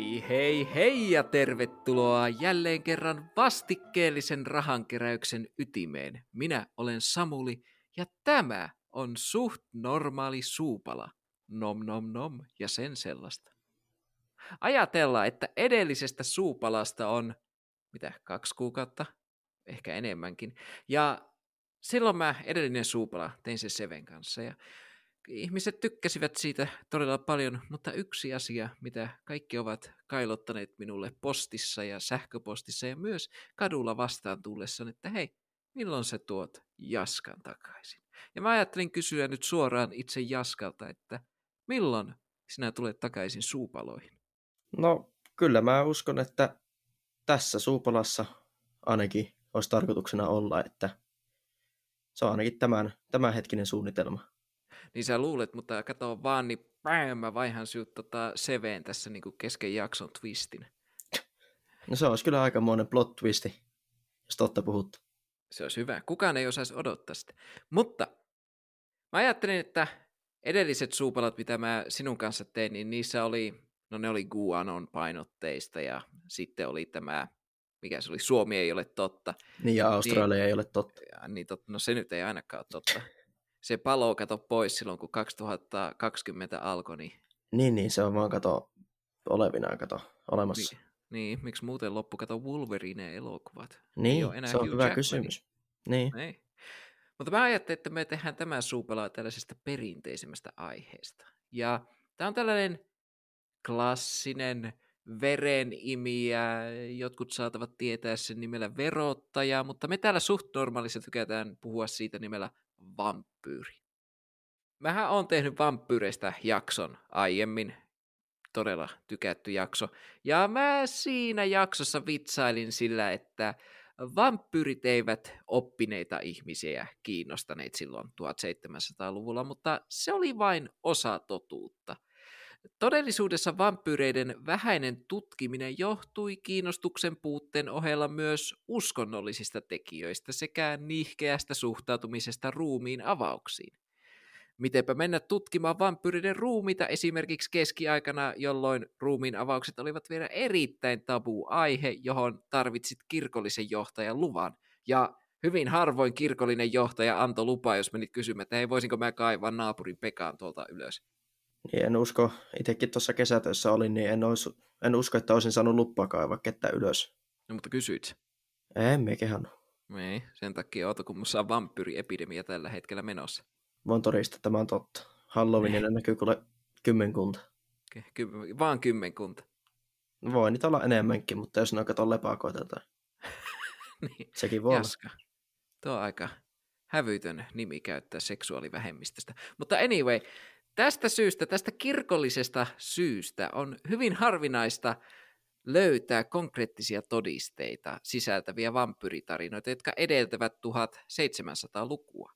Hei hei hei ja tervetuloa jälleen kerran vastikkeellisen rahankeräyksen ytimeen. Minä olen Samuli ja tämä on suht normaali suupala. Nom nom nom ja sen sellaista. Ajatellaan, että edellisestä suupalasta on, mitä, kaksi kuukautta? Ehkä enemmänkin. Ja silloin mä edellinen suupala tein se Seven kanssa ja ihmiset tykkäsivät siitä todella paljon, mutta yksi asia, mitä kaikki ovat kailottaneet minulle postissa ja sähköpostissa ja myös kadulla vastaan tullessa, että hei, milloin sä tuot Jaskan takaisin? Ja mä ajattelin kysyä nyt suoraan itse Jaskalta, että milloin sinä tulet takaisin suupaloihin? No kyllä mä uskon, että tässä suupalassa ainakin olisi tarkoituksena olla, että se on ainakin tämän, tämänhetkinen suunnitelma niin sä luulet, mutta kato vaan, niin pää, mä vaihan sinut tota seveen tässä niin kesken jakson twistin. No se olisi kyllä aikamoinen plot twisti, jos totta puhuttu. Se olisi hyvä. Kukaan ei osaisi odottaa sitä. Mutta mä ajattelin, että edelliset suupalat, mitä mä sinun kanssa tein, niin niissä oli, no ne oli Guanon painotteista ja sitten oli tämä, mikä se oli, Suomi ei ole totta. Niin ja Australia niin, ei ole totta. Ja, niin totta. No se nyt ei ainakaan ole totta se palo kato pois silloin, kun 2020 alkoi. Niin, niin, niin se on vaan kato olevina kato olemassa. Niin, niin miksi muuten loppu kato Wolverine-elokuvat? Niin, enää se on Hugh hyvä Jackman. kysymys. Niin. Ei. Mutta mä ajattelin, että me tehdään tämä suupala tällaisesta perinteisemmästä aiheesta. Ja tämä on tällainen klassinen verenimiä, jotkut saatavat tietää sen nimellä verottaja, mutta me täällä suht normaalissa tykätään puhua siitä nimellä vampyyri. Mähän on tehnyt vampyyreistä jakson aiemmin, todella tykätty jakso, ja mä siinä jaksossa vitsailin sillä, että vampyyrit eivät oppineita ihmisiä kiinnostaneet silloin 1700-luvulla, mutta se oli vain osa totuutta – Todellisuudessa vampyyreiden vähäinen tutkiminen johtui kiinnostuksen puutteen ohella myös uskonnollisista tekijöistä sekä nihkeästä suhtautumisesta ruumiin avauksiin. Mitenpä mennä tutkimaan vampyyriden ruumita esimerkiksi keskiaikana, jolloin ruumiin avaukset olivat vielä erittäin tabu aihe, johon tarvitsit kirkollisen johtajan luvan. Ja hyvin harvoin kirkollinen johtaja antoi lupaa, jos menit kysymään, että hei, voisinko mä kaivaa naapurin Pekaan tuolta ylös. Niin en usko, itsekin tuossa kesätöissä olin, niin en, olisi, en usko, että olisin saanut luppaa kaivaa kettä ylös. No mutta kysyit En me kehannut. Ei, sen takia oota, kun musta on vampyyriepidemia tällä hetkellä menossa. Voin todistaa, että tämä on totta. Halloweenina näkyy kuule kymmenkunta. Ky- vaan kymmenkunta. Voi niitä olla enemmänkin, mutta jos ne on lepakoita tai... niin. Sekin voi Jaska. olla. Tuo on aika hävytön nimi käyttää seksuaalivähemmistöstä. Mutta anyway, Tästä syystä, tästä kirkollisesta syystä on hyvin harvinaista löytää konkreettisia todisteita sisältäviä vampyritarinoita, jotka edeltävät 1700-lukua.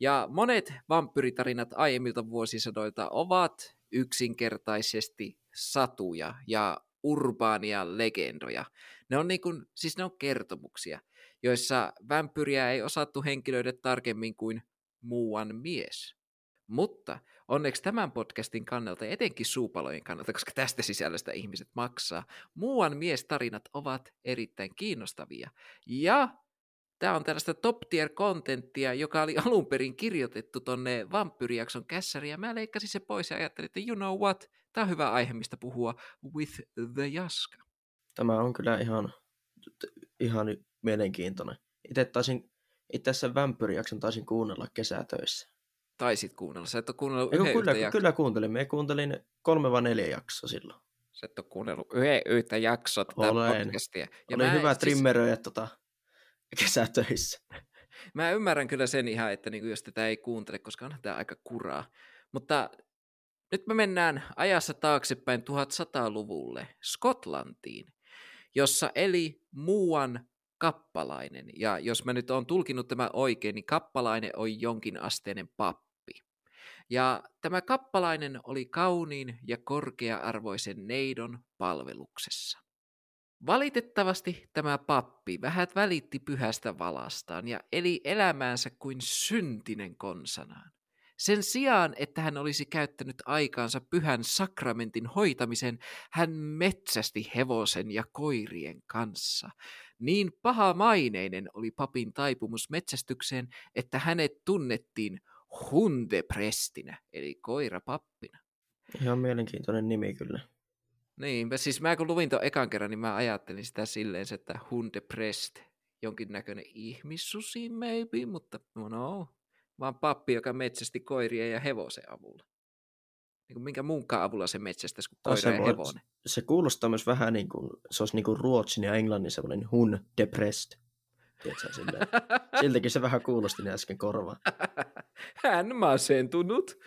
Ja monet vampyritarinat aiemmilta vuosisadoilta ovat yksinkertaisesti satuja ja urbaania legendoja. Ne on, niin kuin, siis ne on kertomuksia, joissa vampyriä ei osattu henkilöidä tarkemmin kuin muuan mies. Mutta onneksi tämän podcastin kannalta, etenkin suupalojen kannalta, koska tästä sisällöstä ihmiset maksaa, muuan miestarinat ovat erittäin kiinnostavia. Ja tämä on tällaista top tier kontenttia, joka oli alun perin kirjoitettu tonne vampyrijakson kässäriin, ja mä leikkasin se pois ja ajattelin, että you know what, tämä on hyvä aihe, mistä puhua with the Jaska. Tämä on kyllä ihan, ihan mielenkiintoinen. Itse taisin, itse vampyrijakson taisin kuunnella kesätöissä. Taisit kuunnella. Sä et ole kuunnellut Eiku, kyllä, jaksoa. kyllä kuuntelin. Me kuuntelin kolme vai neljä jaksoa silloin. Sä et ole kuunnellut yhden yhtä jaksoa tätä Olen. podcastia. Ja Oli hyvä siis... trimmeröjä tota, kesätöissä. mä ymmärrän kyllä sen ihan, että niinku, jos tätä ei kuuntele, koska on tämä aika kuraa. Mutta nyt me mennään ajassa taaksepäin 1100-luvulle Skotlantiin, jossa eli muuan kappalainen. Ja jos mä nyt oon tulkinut tämä oikein, niin kappalainen on jonkin asteinen pappi. Ja tämä kappalainen oli kauniin ja korkea-arvoisen neidon palveluksessa. Valitettavasti tämä pappi vähät välitti pyhästä valastaan ja eli elämäänsä kuin syntinen konsanaan. Sen sijaan, että hän olisi käyttänyt aikaansa pyhän sakramentin hoitamisen, hän metsästi hevosen ja koirien kanssa. Niin pahamaineinen oli papin taipumus metsästykseen, että hänet tunnettiin hundeprestinä, eli koirapappina. Ihan mielenkiintoinen nimi kyllä. Niin, siis mä kun luvin tuon ekan kerran, niin mä ajattelin sitä silleen, että hundeprest, jonkinnäköinen ihmissusi maybe, mutta no, vaan pappi, joka metsästi koiria ja hevosen avulla. Niin kuin minkä muunkaan avulla se metsästäisi kuin koira ja hevonen. Se kuulostaa myös vähän niin kuin, se olisi niin kuin ruotsin ja englannin semmoinen hun depressed. Tiedätkö, silleen. Siltäkin se vähän kuulosti niin äsken korvaan. Hän masentunut.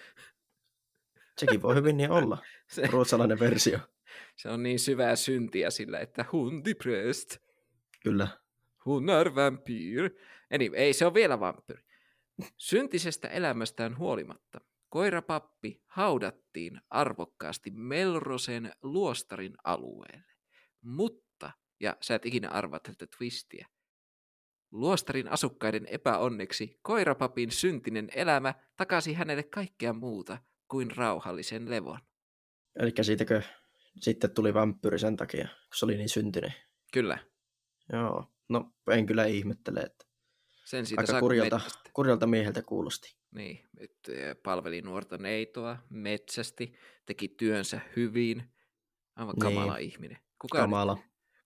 Sekin voi hyvin niin olla, se, ruotsalainen versio. Se on niin syvää syntiä sillä, että hun depressed. Kyllä. Hun är vampyr. Eli ei se ole vielä vampyri. Syntisestä elämästään huolimatta koirapappi haudattiin arvokkaasti Melrosen luostarin alueelle. Mutta, ja sä et ikinä arvaa tätä twistiä, luostarin asukkaiden epäonneksi koirapapin syntinen elämä takasi hänelle kaikkea muuta kuin rauhallisen levon. Eli siitäkö sitten tuli vampyyri sen takia, kun se oli niin syntinen? Kyllä. Joo, no en kyllä ihmettele, että sen siitä Aika kurjalta, kurjalta mieheltä kuulosti. Niin, palveli nuorta neitoa, metsästi, teki työnsä hyvin. Aivan niin. kamala ihminen. Kuka, kamala.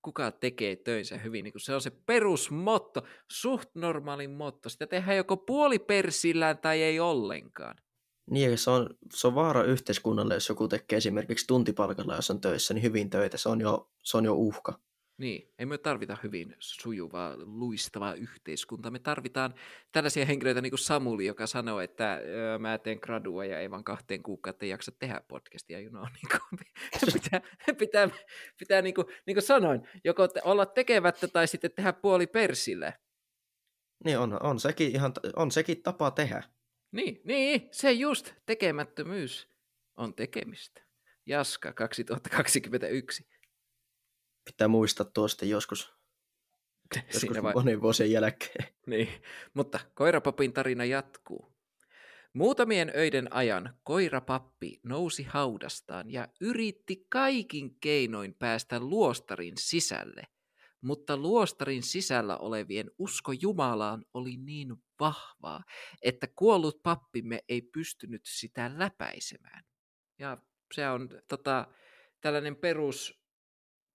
Kuka tekee töinsä hyvin? Niin se on se perusmotto, suht normaali motto. Sitä tehdään joko puolipersillään tai ei ollenkaan. Niin, se on, se on vaara yhteiskunnalle, jos joku tekee esimerkiksi tuntipalkalla, jos on töissä, niin hyvin töitä. Se on jo, se on jo uhka. Niin, ei me tarvita hyvin sujuvaa, luistavaa yhteiskuntaa. Me tarvitaan tällaisia henkilöitä niin kuin Samuli, joka sanoo, että öö, mä teen gradua ja ei vaan kahteen kuukauteen jaksa tehdä podcastia. You know, niin kuin, pitää, pitää, pitää niin, kuin, niin kuin sanoin, joko olla tekevättä tai sitten tehdä puoli persille. Niin on, on, sekin ihan, on sekin tapa tehdä. Niin, niin, se just tekemättömyys on tekemistä. Jaska 2021 pitää muistaa tuosta joskus, joskus vai... monen vuosien jälkeen. Niin, mutta koirapapin tarina jatkuu. Muutamien öiden ajan koirapappi nousi haudastaan ja yritti kaikin keinoin päästä luostarin sisälle, mutta luostarin sisällä olevien usko Jumalaan oli niin vahvaa, että kuollut pappimme ei pystynyt sitä läpäisemään. Ja se on tota, tällainen perus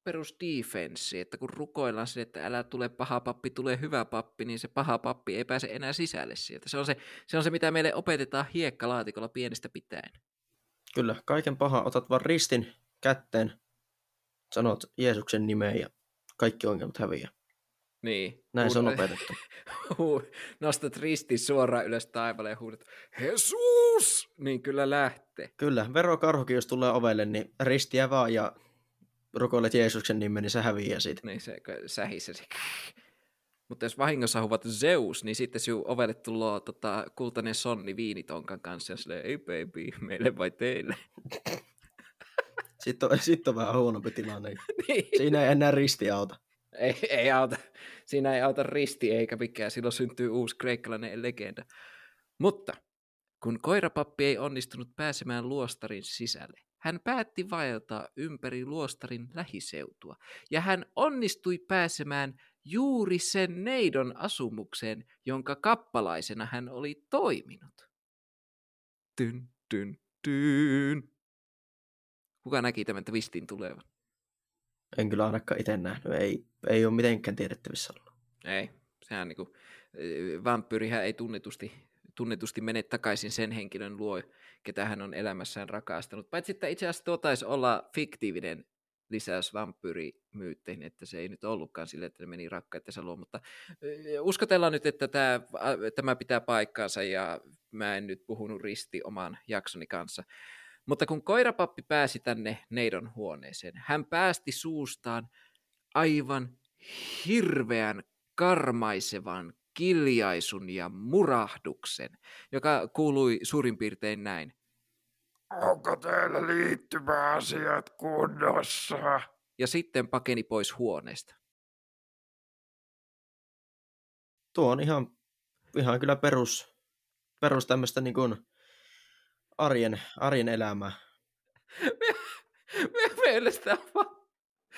perusdefenssi, että kun rukoillaan sinne, että älä tule paha pappi, tule hyvä pappi, niin se paha pappi ei pääse enää sisälle sieltä. Se on se, se, on se mitä meille opetetaan hiekkalaatikolla pienestä pitäen. Kyllä, kaiken paha otat vaan ristin kätteen, sanot Jeesuksen nimeen ja kaikki ongelmat häviää. Niin. Näin se on opetettu. Nostat ristin suoraan ylös taivaalle ja huudat, Jesus! Niin kyllä lähtee. Kyllä, verokarhukin jos tulee ovelle, niin ristiä vaan ja rukoilet Jeesuksen nimen, niin se häviää siitä. Niin, se sähissä se. Mutta jos vahingossa huvat Zeus, niin sitten sinun ovelle tulee tota, kultainen sonni viinitonkan kanssa ja silleen, ei baby, meille vai teille. Sitten on, sitten on vähän huonompi tilanne. niin. Siinä ei enää risti auta. Ei, ei auta. Siinä ei auta risti eikä mikään. Silloin syntyy uusi kreikkalainen legenda. Mutta kun koirapappi ei onnistunut pääsemään luostarin sisälle, hän päätti vaeltaa ympäri luostarin lähiseutua, ja hän onnistui pääsemään juuri sen neidon asumukseen, jonka kappalaisena hän oli toiminut. Tyn, tyn, tyn. Kuka näki tämän twistin tulevan? En kyllä ainakaan itse nähnyt. Ei, ei ole mitenkään tiedettävissä ollut. Ei. Sehän niin kuin, vampyyrihän ei tunnetusti tunnetusti mene takaisin sen henkilön luo, ketä hän on elämässään rakastanut. Paitsi että itse asiassa tuo taisi olla fiktiivinen lisäys vampyyrimyytteihin, että se ei nyt ollutkaan sille, että ne meni rakkaittensa luo, mutta uskotellaan nyt, että tämä, tämä pitää paikkaansa ja mä en nyt puhunut risti oman jaksoni kanssa. Mutta kun koirapappi pääsi tänne neidon huoneeseen, hän päästi suustaan aivan hirveän karmaisevan kiljaisun ja murahduksen, joka kuului suurin piirtein näin. Onko teillä liittymäasiat kunnossa? Ja sitten pakeni pois huoneesta. Tuo on ihan, ihan kyllä perus, perus tämmöistä niin kuin arjen, arjen elämää. Minun mielestä on vaan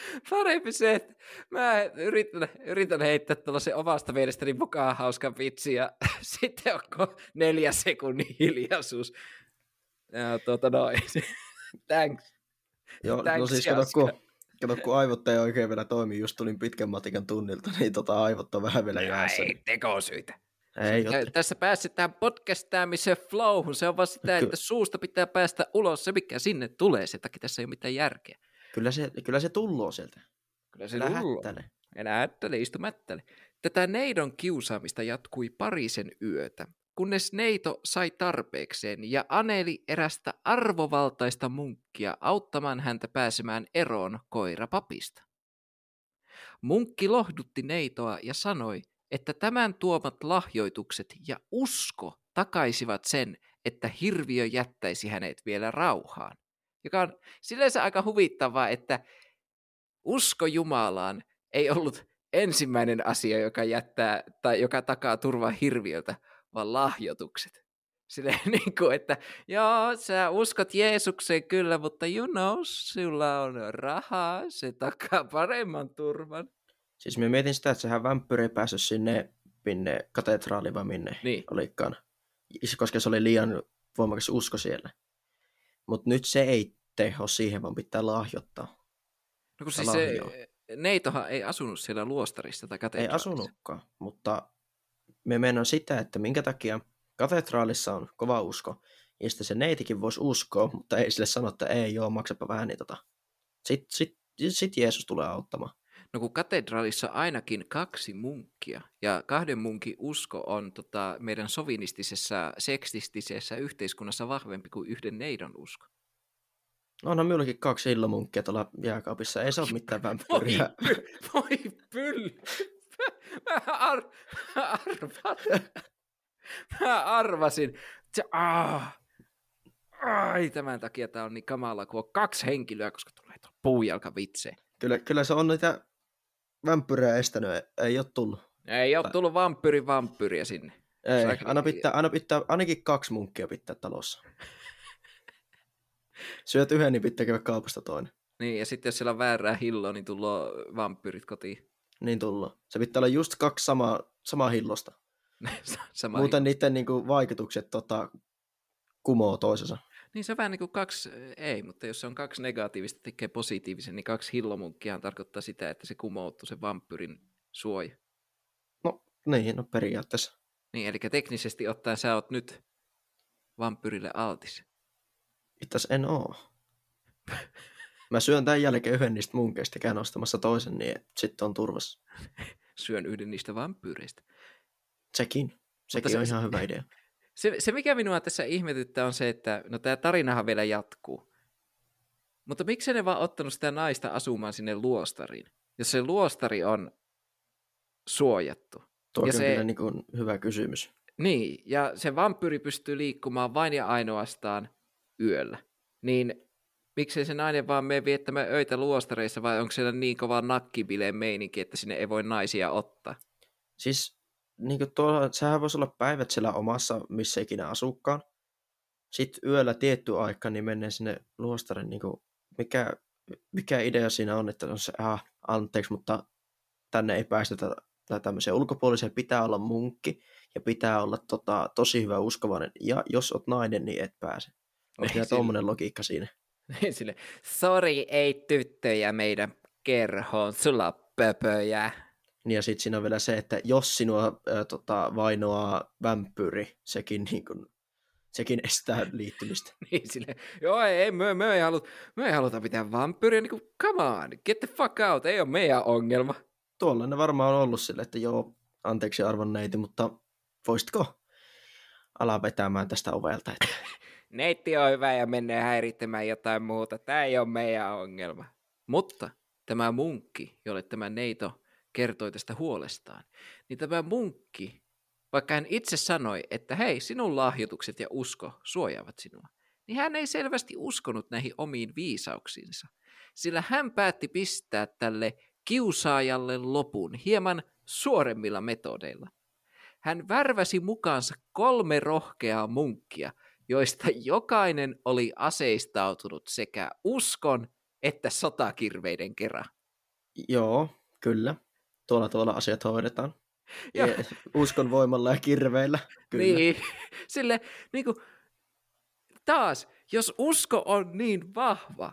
parempi se, että mä yritän, yritän heittää tuollaisen omasta mielestäni mukaan hauskan vitsi ja sitten onko neljä sekunnin hiljaisuus. Ja tuota noin. Thanks. Joo, no Thanks, siis kato kun, kato, kun aivot ei oikein vielä toimi, just tulin pitkän matikan tunnilta, niin tota aivot on vähän vielä jäässä. Ei tekosyitä. Ei, ole, tässä pääset tähän podcastaamiseen flowhun. Se on vaan sitä, että suusta pitää päästä ulos se, mikä sinne tulee. Sen takia tässä ei ole mitään järkeä. Kyllä, se, kyllä se tulloo sieltä. Kyllä se Älä hättäile. Enää hättäle, istu mättäle. Tätä neidon kiusaamista jatkui parisen yötä, kunnes neito sai tarpeekseen ja aneli erästä arvovaltaista munkkia auttamaan häntä pääsemään eroon koirapapista. Munkki lohdutti neitoa ja sanoi, että tämän tuomat lahjoitukset ja usko takaisivat sen, että hirviö jättäisi hänet vielä rauhaan. Joka on silleen aika huvittavaa, että usko Jumalaan ei ollut ensimmäinen asia, joka jättää tai joka takaa turvaa hirviöltä, vaan lahjoitukset. Silleen niin kuin, että joo, sä uskot Jeesukseen kyllä, mutta you know, sulla on rahaa, se takaa paremman turvan. Siis mä mietin sitä, että sehän vampyyri ei päässyt sinne minne katedraaliin vai minne Niin. olikaan. Koska se oli liian voimakas usko siellä. Mutta nyt se ei teho siihen, vaan pitää lahjoittaa. No kun siis se, neitohan ei asunut siellä luostarissa tai Ei katedraalissa. asunutkaan, mutta me mennään sitä, että minkä takia katedraalissa on kova usko, ja sitten se neitikin voisi uskoa, mutta ei sille sano, että ei joo, maksapa vähän, niin tota. Sitten sit, sit Jeesus tulee auttamaan. No kun katedraalissa on ainakin kaksi munkkia, ja kahden munkin usko on tota, meidän sovinistisessa, seksistisessä yhteiskunnassa vahvempi kuin yhden neidon usko. No onhan minullakin kaksi illomunkkia tuolla jääkaapissa, ei se ole mitään vampyyriä. py- voi pyll. Mä, ar, arvan. mä arvasin. Ah. Ai, tämän takia tää on niin kamala, kun on kaksi henkilöä, koska tulee tuo puujalkavitseen. Kyllä, kyllä se on niitä vampyyrejä estänyt, ei, ei ole tullut. Ei ole Tai- tullut vampyri vampyriä sinne. Ei, aina pitää, aina pitää, ainakin kaksi munkkia pitää talossa. Syöt yhden, niin pitää käydä kaupasta toinen. Niin, ja sitten jos siellä on väärää hilloa, niin tulee vampyyrit kotiin. Niin tullaan. Se pitää olla just kaksi samaa, samaa hillosta. Sama Muuten niiden niinku, vaikutukset tota, kumoo toisensa. Niin se on vähän niin kuin kaksi, ei, mutta jos se on kaksi negatiivista tekee positiivisen, niin kaksi hillomunkkiahan tarkoittaa sitä, että se kumoutuu se vampyrin suoja. No niin, no periaatteessa. Niin, eli teknisesti ottaen sä oot nyt vampyrille altis. Itse en oo. Mä syön tämän jälkeen yhden niistä munkeista käyn ostamassa toisen, niin sitten on turvassa. Syön yhden niistä vampyyreistä. Sekin. Sekin se- on ihan hyvä idea. Se, se, mikä minua tässä ihmetyttää, on se, että no tämä tarinahan vielä jatkuu. Mutta miksi ne vaan ottanut sitä naista asumaan sinne luostariin, jos se luostari on suojattu? Tuo Ja on se- kyllä niin kuin hyvä kysymys. Niin, ja se vampyyri pystyy liikkumaan vain ja ainoastaan yöllä. Niin miksei se nainen vaan mene viettämään öitä luostareissa, vai onko siellä niin kova nakkibileen meininki, että sinne ei voi naisia ottaa? Siis niin kuin tuolla, sehän voisi olla päivät siellä omassa, missä ikinä asukkaan. Sitten yöllä tietty aika, niin menee sinne luostarin, niin kuin, mikä, mikä idea siinä on, että on se, ah, anteeksi, mutta tänne ei päästetä tai tämmöiseen ulkopuoliseen pitää olla munkki ja pitää olla tota, tosi hyvä uskovainen. Ja jos oot nainen, niin et pääse. Onko siinä tuommoinen logiikka siinä? Sille, sori, ei tyttöjä meidän kerhoon, sulla on pöpöjä. Niin ja sitten siinä on vielä se, että jos sinua ää, tota, vainoaa vampyyri, sekin, niin kun, sekin estää liittymistä. Niin sille, joo ei, ei me, me, ei haluta, me ei haluta pitää vampyyriä, niin kuin, come on, get the fuck out, ei ole meidän ongelma. Tuolla ne varmaan on ollut sille, että joo, anteeksi arvon neiti, mutta voisitko ala vetämään tästä ovelta? Että Neitti on hyvä ja menee häirittämään jotain muuta. Tämä ei ole meidän ongelma. Mutta tämä munkki, jolle tämä neito kertoi tästä huolestaan, niin tämä munkki, vaikka hän itse sanoi, että hei, sinun lahjoitukset ja usko suojaavat sinua, niin hän ei selvästi uskonut näihin omiin viisauksiinsa, sillä hän päätti pistää tälle kiusaajalle lopun hieman suoremmilla metodeilla. Hän värväsi mukaansa kolme rohkeaa munkkia, joista jokainen oli aseistautunut sekä uskon että sotakirveiden kerran. Joo, kyllä. Tuolla tuolla asiat hoidetaan. Joo. Ja, uskon voimalla ja kirveillä. Kyllä. Niin, sille niin kuin, taas, jos usko on niin vahva,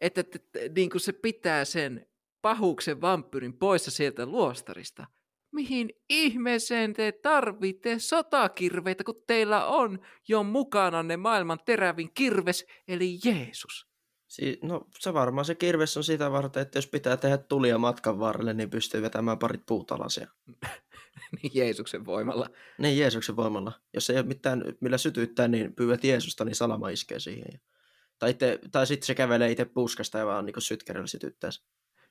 että, että, että niin kuin se pitää sen pahuksen vampyrin poissa sieltä luostarista, mihin ihmeeseen te tarvitte sotakirveitä, kun teillä on jo mukana ne maailman terävin kirves, eli Jeesus. Si- no se varmaan se kirves on sitä varten, että jos pitää tehdä tulia matkan varrelle, niin pystyy vetämään parit puutalasia. niin Jeesuksen voimalla. Niin Jeesuksen voimalla. Jos ei ole mitään millä sytyttää, niin pyydät Jeesusta, niin salama iskee siihen. Tai, ite, tai sitten se kävelee itse puskasta ja vaan niin sytkärällä sytyttää sen.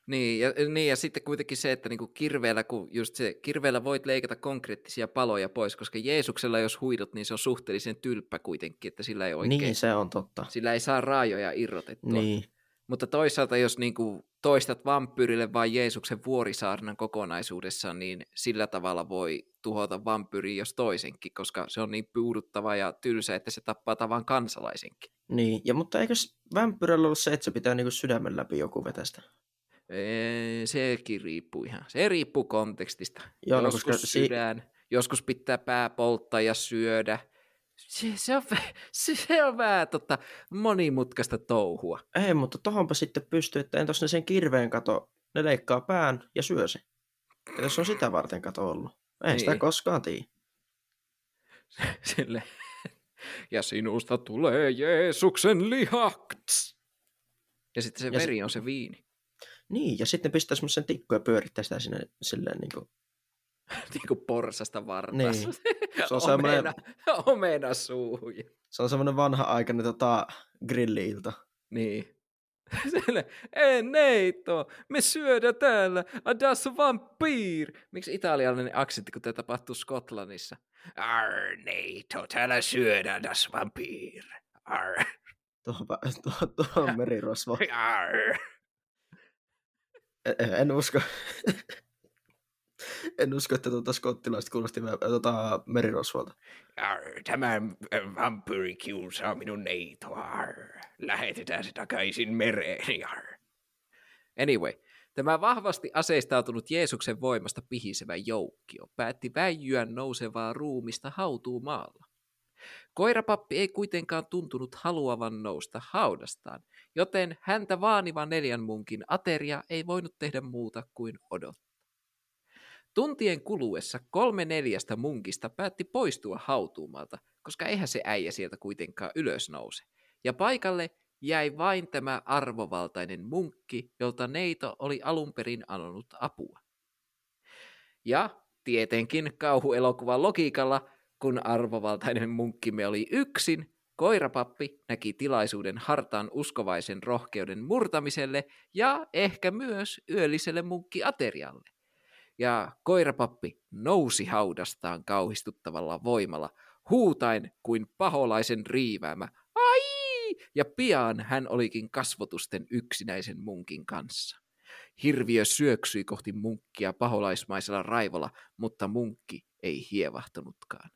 Niin ja, niin, ja sitten kuitenkin se, että niinku kirveellä, kun just se, kirveellä voit leikata konkreettisia paloja pois, koska Jeesuksella jos huidot, niin se on suhteellisen tylppä kuitenkin, että sillä ei oikein, Niin, se on totta. sillä ei saa raajoja irrotettua. Niin, Mutta toisaalta jos niinku toistat vampyyrille vain Jeesuksen vuorisaarnan kokonaisuudessaan, niin sillä tavalla voi tuhota vampyyrin jos toisenkin, koska se on niin puuduttava ja tylsä, että se tappaa tavan kansalaisenkin. niin. Ja, mutta eikö vampyrällä ollut se, että se pitää niinku sydämen läpi joku vetästä? Sekin riippuu ihan. Se riippuu kontekstista. Joo, no, joskus koska si- sydän, joskus pitää pää polttaa ja syödä. Se, se, on, se, se on vähän tota, monimutkaista touhua. Ei, mutta tohonpa sitten pystyy, että entäs ne sen kirveen kato, ne leikkaa pään ja syö se. Ja jos on sitä varten kato ollut. Ei niin. sitä koskaan tiedä. Sille. Ja sinusta tulee Jeesuksen lihaks. Ja sitten se Ja veri sit- on se viini. Niin, ja sitten pistää semmoisen tikku ja pyörittää sitä sinne silleen niin kuin, niin kuin porsasta vartas. Niin. Se on semmoinen- omena, omena se on semmoinen vanha aikainen tota, grilli-ilta. Niin. Sille, ei neito, me syödään täällä, a das vampyr. Miksi italialainen aksentti, kun tämä tapahtuu Skotlannissa? Arr, neito, täällä syödään das vampyr. Arr, Tuohon, tuo, tuo on merirosvo. arr. En, usko. en usko, että tuota skottilaiset kuulosti tuota merirosvolta. Arr, tämä äh, vampyyri kiusaa minun neitoa. Arr. Lähetetään se takaisin mereen. Arr. Anyway, tämä vahvasti aseistautunut Jeesuksen voimasta pihisevä joukkio päätti väijyä nousevaa ruumista hautuumaalla. Koirapappi ei kuitenkaan tuntunut haluavan nousta haudastaan, joten häntä vaaniva neljän munkin ateria ei voinut tehdä muuta kuin odottaa. Tuntien kuluessa kolme neljästä munkista päätti poistua hautuumalta, koska eihän se äijä sieltä kuitenkaan ylös nouse. Ja paikalle jäi vain tämä arvovaltainen munkki, jolta Neito oli alun perin anonut apua. Ja tietenkin kauhuelokuvan logiikalla, kun arvovaltainen munkkimme oli yksin, koirapappi näki tilaisuuden hartaan uskovaisen rohkeuden murtamiselle ja ehkä myös yölliselle munkkiaterialle. Ja koirapappi nousi haudastaan kauhistuttavalla voimalla, huutain kuin paholaisen riiväämä, ai! Ja pian hän olikin kasvotusten yksinäisen munkin kanssa. Hirviö syöksyi kohti munkkia paholaismaisella raivolla, mutta munkki ei hievahtunutkaan.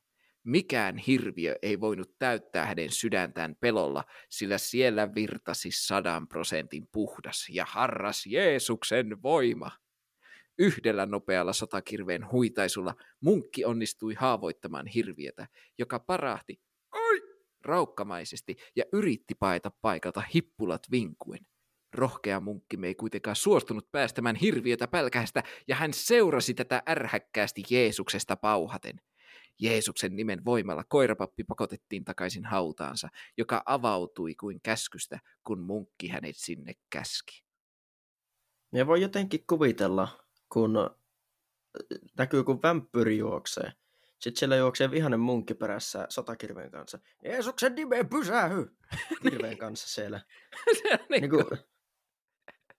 Mikään hirviö ei voinut täyttää hänen sydäntään pelolla, sillä siellä virtasi sadan prosentin puhdas ja harras Jeesuksen voima. Yhdellä nopealla sotakirveen huitaisulla munkki onnistui haavoittamaan hirviötä, joka parahti Oi! raukkamaisesti ja yritti paeta paikalta hippulat vinkuen. Rohkea munkkimme ei kuitenkaan suostunut päästämään hirviötä pälkähästä, ja hän seurasi tätä ärhäkkäästi Jeesuksesta pauhaten. Jeesuksen nimen voimalla koirapappi pakotettiin takaisin hautaansa, joka avautui kuin käskystä, kun munkki hänet sinne käski. Ja voi jotenkin kuvitella, kun näkyy, kun vampyyri juoksee. Sitten siellä juoksee vihanen munkki perässä sotakirveen kanssa. Jeesuksen nimeen pysähy! Kirveen kanssa siellä. Se on niin Niin kuin, kuin,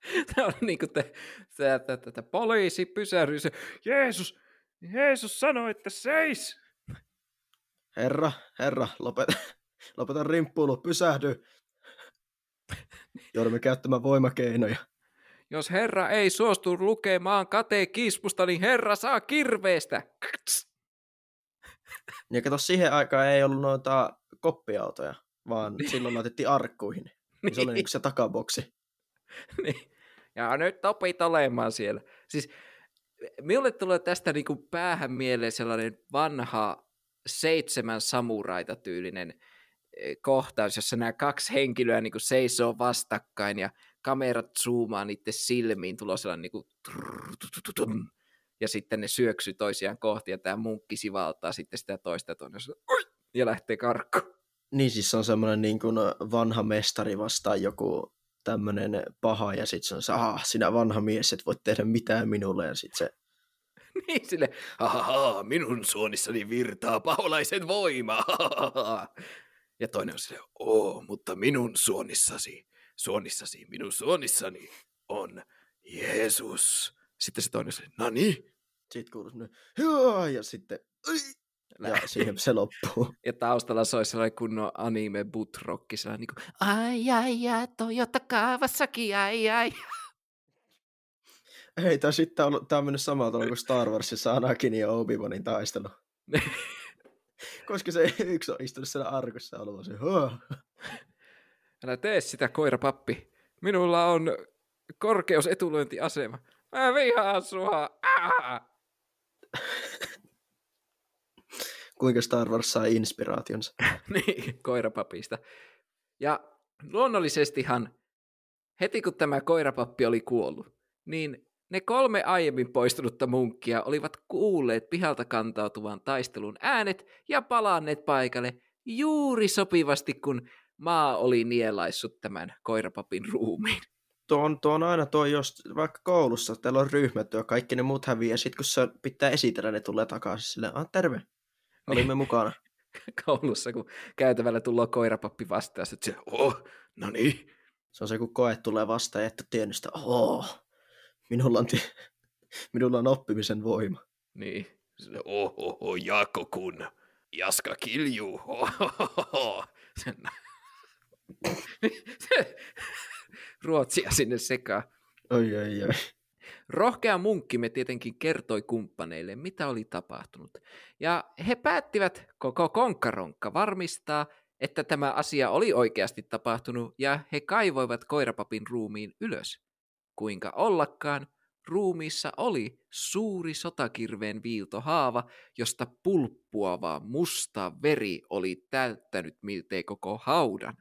se on niin kuin te, se, että, että, että poliisi pysähdy, se, Jeesus, Jeesus sanoi, että seis. Herra, herra, lopeta, lopeta rimppuilu, pysähdy. Joudumme käyttämään voimakeinoja. Jos Herra ei suostu lukemaan katekismusta, niin Herra saa kirveestä. Ja kato, siihen aikaan ei ollut noita koppiautoja, vaan silloin laitettiin arkkuihin. Niin. Se oli niin se takaboksi. niin. Ja nyt opit olemaan siellä. Siis minulle tulee tästä niinku päähän mieleen sellainen vanha seitsemän samuraita tyylinen eh, kohtaus, jossa nämä kaksi henkilöä niinku seisoo vastakkain ja kamerat zoomaa niiden silmiin, tulee sellainen niinku ja sitten ne syöksy toisiaan kohti ja tämä munkki sivaltaa sitten sitä toista toinen ja lähtee karkku. Niin siis se on semmoinen niin kuin vanha mestari vastaan joku tämmöinen paha ja sitten se on se, sinä vanha mies, et voi tehdä mitään minulle ja sitten se niin sille, ahaa, minun suonissani virtaa paholaisen voima. Ja toinen on sille, oo, mutta minun suonissasi, suonissasi, minun suonissani on Jeesus. Sitten se toinen on sille, no niin. Sitten kuuluu semmoinen, ja sitten, ja siihen se loppuu. Ja taustalla soi sellainen kunnon anime butrokki, sellainen niin kuin, ai ai ai, Toyota kaavassakin, ai ai. Hei, tää, sitten on, tää on mennyt samalla tavalla kuin Star Warsissa Anakin ja Obi-Wanin taistelu. Koska se yksi on istunut siellä arkussa ollut se, Älä tee sitä, koirapappi. Minulla on korkeus etulyöntiasema. Mä vihaan sua. Kuinka Star Wars sai inspiraationsa? niin, koirapapista. Ja luonnollisestihan heti kun tämä koirapappi oli kuollut, niin ne kolme aiemmin poistunutta munkkia olivat kuulleet pihalta kantautuvan taistelun äänet ja palanneet paikalle juuri sopivasti, kun maa oli nielaissut tämän koirapapin ruumiin. Tuo on, tuo on aina tuo, jos vaikka koulussa teillä on ryhmätyö, kaikki ne muut häviää, ja sitten kun se pitää esitellä, ne tulee takaisin silleen, ah terve, olimme mukana. Koulussa, kun käytävällä tulee koirapappi vastaan, että se, oh, no niin. Se on se, kun koe tulee vastaan että tiennyt sitä, oh, minulla on, t- minulla on oppimisen voima. Niin. Oho, oh, Jaakko kun Jaska kiljuu. Ohoho. Sen... Ruotsia sinne sekaan. Oi, oi, oi. Rohkea munkkimme tietenkin kertoi kumppaneille, mitä oli tapahtunut. Ja he päättivät koko konkaronkka varmistaa, että tämä asia oli oikeasti tapahtunut, ja he kaivoivat koirapapin ruumiin ylös. Kuinka ollakaan, ruumiissa oli suuri sotakirveen viiltohaava, josta pulppuava musta veri oli täyttänyt miltei koko haudan.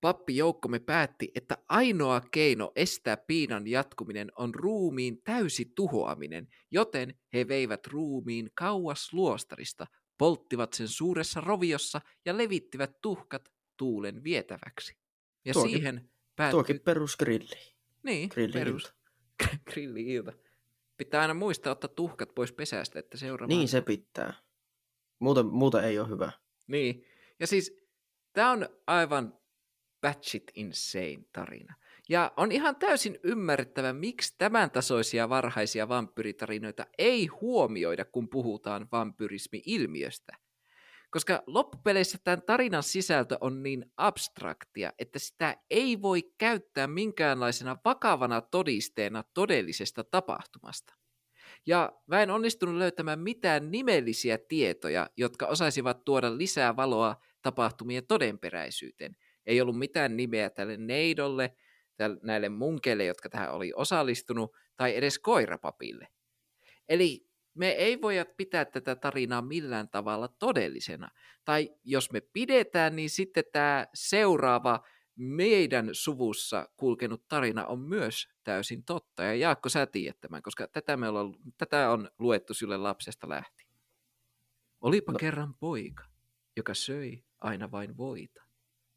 Pappi joukkomme päätti, että ainoa keino estää piinan jatkuminen on ruumiin täysi tuhoaminen, joten he veivät ruumiin kauas luostarista, polttivat sen suuressa roviossa ja levittivät tuhkat tuulen vietäväksi. Ja tuokin, siihen päättyi... Tuokin perusgrilli. Niin, perus. Grilli-ilta. Pitää aina muistaa ottaa tuhkat pois pesästä, että seuraava... Niin se pitää. Muuta, muuta ei ole hyvä. Niin. Ja siis tämä on aivan batshit insane tarina. Ja on ihan täysin ymmärrettävä, miksi tämän tasoisia varhaisia vampyritarinoita ei huomioida, kun puhutaan vampyrismi-ilmiöstä. Koska loppupeleissä tämän tarinan sisältö on niin abstraktia, että sitä ei voi käyttää minkäänlaisena vakavana todisteena todellisesta tapahtumasta. Ja mä en onnistunut löytämään mitään nimellisiä tietoja, jotka osaisivat tuoda lisää valoa tapahtumien todenperäisyyteen. Ei ollut mitään nimeä tälle neidolle, tälle, näille munkeille, jotka tähän oli osallistunut, tai edes koirapapille. Eli me ei voida pitää tätä tarinaa millään tavalla todellisena. Tai jos me pidetään, niin sitten tämä seuraava meidän suvussa kulkenut tarina on myös täysin totta. Ja Jaakko, sä tiedät tämän, koska tätä, me ollaan, tätä on luettu sille lapsesta lähtien. Olipa no. kerran poika, joka söi aina vain voita.